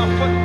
comfort.